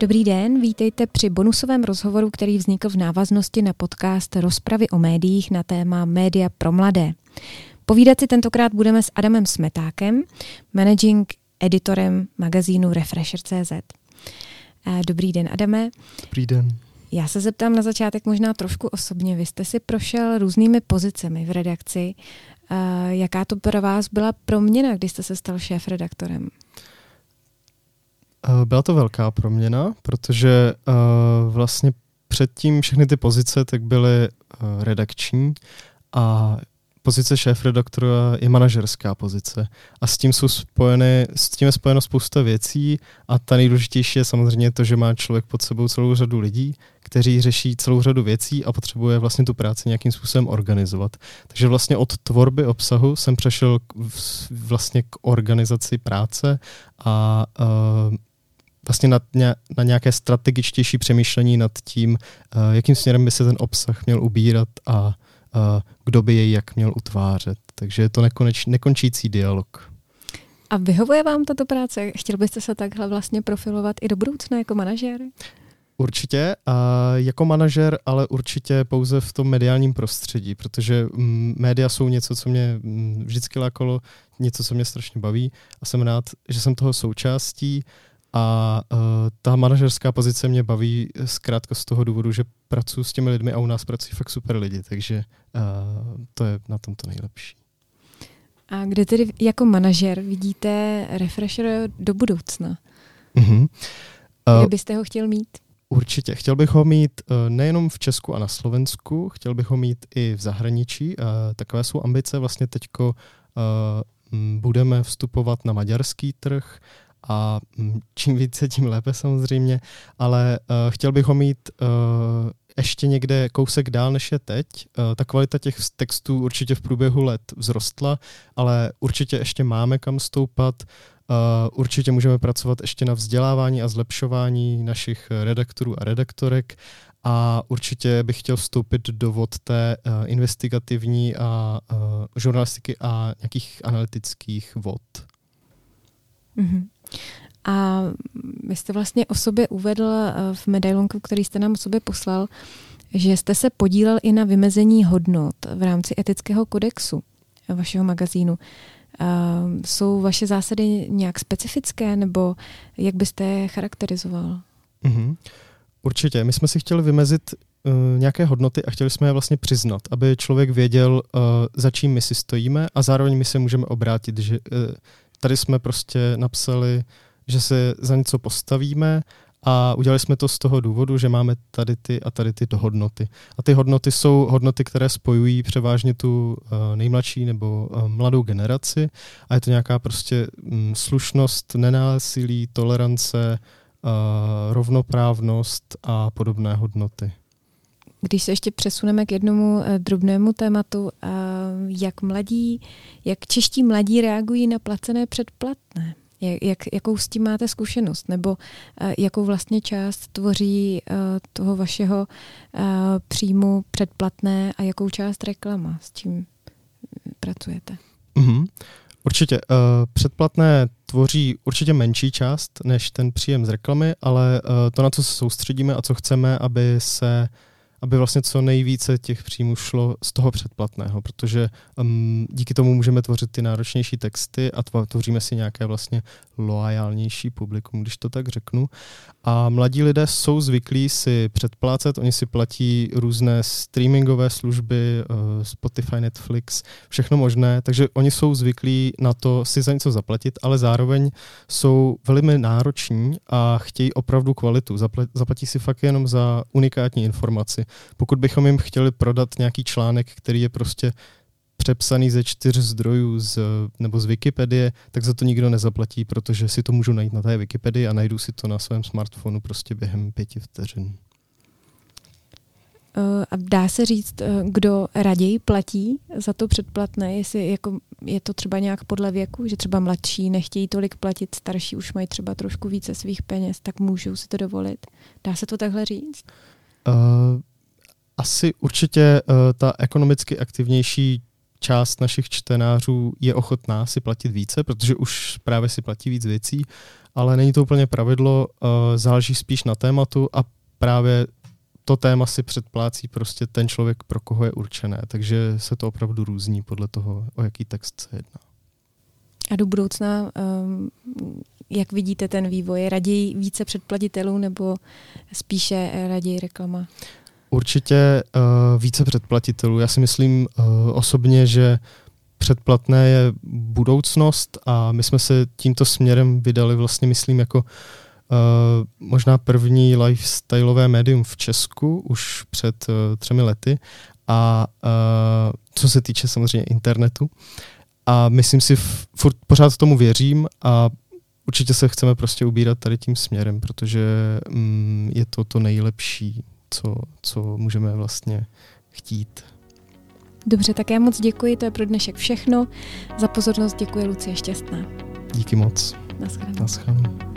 Dobrý den, vítejte při bonusovém rozhovoru, který vznikl v návaznosti na podcast Rozpravy o médiích na téma Média pro mladé. Povídat si tentokrát budeme s Adamem Smetákem, managing editorem magazínu Refresher.cz. Eh, dobrý den, Adame. Dobrý den. Já se zeptám na začátek možná trošku osobně. Vy jste si prošel různými pozicemi v redakci. Eh, jaká to pro vás byla proměna, když jste se stal šéf-redaktorem? Eh, byla to velká proměna, protože vlastně předtím všechny ty pozice tak byly redakční a pozice šéf-redaktora je manažerská pozice a s tím jsou spojeny, s tím je spojeno spousta věcí a ta nejdůležitější je samozřejmě to, že má člověk pod sebou celou řadu lidí, kteří řeší celou řadu věcí a potřebuje vlastně tu práci nějakým způsobem organizovat. Takže vlastně od tvorby obsahu jsem přešel k, vlastně k organizaci práce a uh, vlastně na, na nějaké strategičtější přemýšlení nad tím, uh, jakým směrem by se ten obsah měl ubírat a kdo by jej jak měl utvářet. Takže je to nekoneč, nekončící dialog. A vyhovuje vám tato práce? Chtěl byste se takhle vlastně profilovat i do budoucna jako manažer? Určitě, a jako manažer, ale určitě pouze v tom mediálním prostředí, protože mm, média jsou něco, co mě mm, vždycky lákalo, něco, co mě strašně baví a jsem rád, že jsem toho součástí a uh, ta manažerská pozice mě baví zkrátka z toho důvodu, že pracuji s těmi lidmi a u nás pracují fakt super lidi, takže uh, to je na tom to nejlepší. A kde tedy jako manažer vidíte Refresher do budoucna? Uh-huh. Uh, kde byste ho chtěl mít? Určitě. Chtěl bych ho mít uh, nejenom v Česku a na Slovensku, chtěl bych ho mít i v zahraničí. Uh, takové jsou ambice. Vlastně teďko uh, budeme vstupovat na maďarský trh a mm, čím více, tím lépe samozřejmě, ale uh, chtěl bych ho mít uh, ještě někde kousek dál, než je teď. Uh, ta kvalita těch textů určitě v průběhu let vzrostla, ale určitě ještě máme kam stoupat. Uh, určitě můžeme pracovat ještě na vzdělávání a zlepšování našich redaktorů a redaktorek a určitě bych chtěl vstoupit do vod té uh, investigativní a uh, žurnalistiky a nějakých analytických vod. Mm-hmm. A vy jste vlastně o sobě uvedl eh, v medailonku, který jste nám o sobě poslal, že jste se podílel i na vymezení hodnot v rámci etického kodexu vašeho magazínu. Uh, jsou vaše zásady nějak specifické, nebo jak byste je charakterizoval? Mm-hmm. Určitě. My jsme si chtěli vymezit uh, nějaké hodnoty a chtěli jsme je vlastně přiznat, aby člověk věděl, uh, za čím my si stojíme a zároveň my se můžeme obrátit, že uh, tady jsme prostě napsali, že se za něco postavíme a udělali jsme to z toho důvodu, že máme tady ty a tady ty hodnoty. A ty hodnoty jsou hodnoty, které spojují převážně tu uh, nejmladší nebo uh, mladou generaci a je to nějaká prostě um, slušnost, nenásilí, tolerance, uh, rovnoprávnost a podobné hodnoty. Když se ještě přesuneme k jednomu uh, drobnému tématu, uh, jak mladí, jak čeští mladí reagují na placené předplatné? Jak, jak, jakou s tím máte zkušenost? Nebo uh, jakou vlastně část tvoří uh, toho vašeho uh, příjmu předplatné a jakou část reklama? S čím pracujete? Mm-hmm. Určitě. Uh, předplatné tvoří určitě menší část než ten příjem z reklamy, ale uh, to, na co se soustředíme a co chceme, aby se aby vlastně co nejvíce těch příjmů šlo z toho předplatného, protože um, díky tomu můžeme tvořit ty náročnější texty a tvoříme si nějaké vlastně loajálnější publikum, když to tak řeknu. A mladí lidé jsou zvyklí si předplácet, oni si platí různé streamingové služby, uh, Spotify, Netflix, všechno možné, takže oni jsou zvyklí na to si za něco zaplatit, ale zároveň jsou velmi nároční a chtějí opravdu kvalitu. Zaplatí si fakt jenom za unikátní informaci. Pokud bychom jim chtěli prodat nějaký článek, který je prostě přepsaný ze čtyř zdrojů z, nebo z Wikipedie, tak za to nikdo nezaplatí, protože si to můžu najít na té Wikipedii a najdu si to na svém smartphonu prostě během pěti vteřin. a dá se říct, eh, kdo raději platí za to předplatné, jestli jako je to třeba nějak podle věku, že třeba mladší nechtějí tolik platit, starší už mají třeba trošku více svých peněz, tak můžou si to dovolit. Dá se to takhle říct? Uh, asi určitě uh, ta ekonomicky aktivnější část našich čtenářů je ochotná si platit více, protože už právě si platí víc věcí, ale není to úplně pravidlo, uh, záleží spíš na tématu a právě to téma si předplácí prostě ten člověk, pro koho je určené, takže se to opravdu různí podle toho, o jaký text se jedná. A do budoucna, um, jak vidíte ten vývoj? Raději více předplatitelů nebo spíše raději reklama? Určitě uh, více předplatitelů. Já si myslím uh, osobně, že předplatné je budoucnost a my jsme se tímto směrem vydali vlastně, myslím, jako Uh, možná první lifestyleové médium v Česku už před uh, třemi lety a uh, co se týče samozřejmě internetu. A myslím si, furt pořád tomu věřím a určitě se chceme prostě ubírat tady tím směrem, protože um, je to to nejlepší, co, co můžeme vlastně chtít. Dobře, tak já moc děkuji, to je pro dnešek všechno. Za pozornost děkuji Lucie Šťastná. Díky moc. Naschledanou. Naschledanou.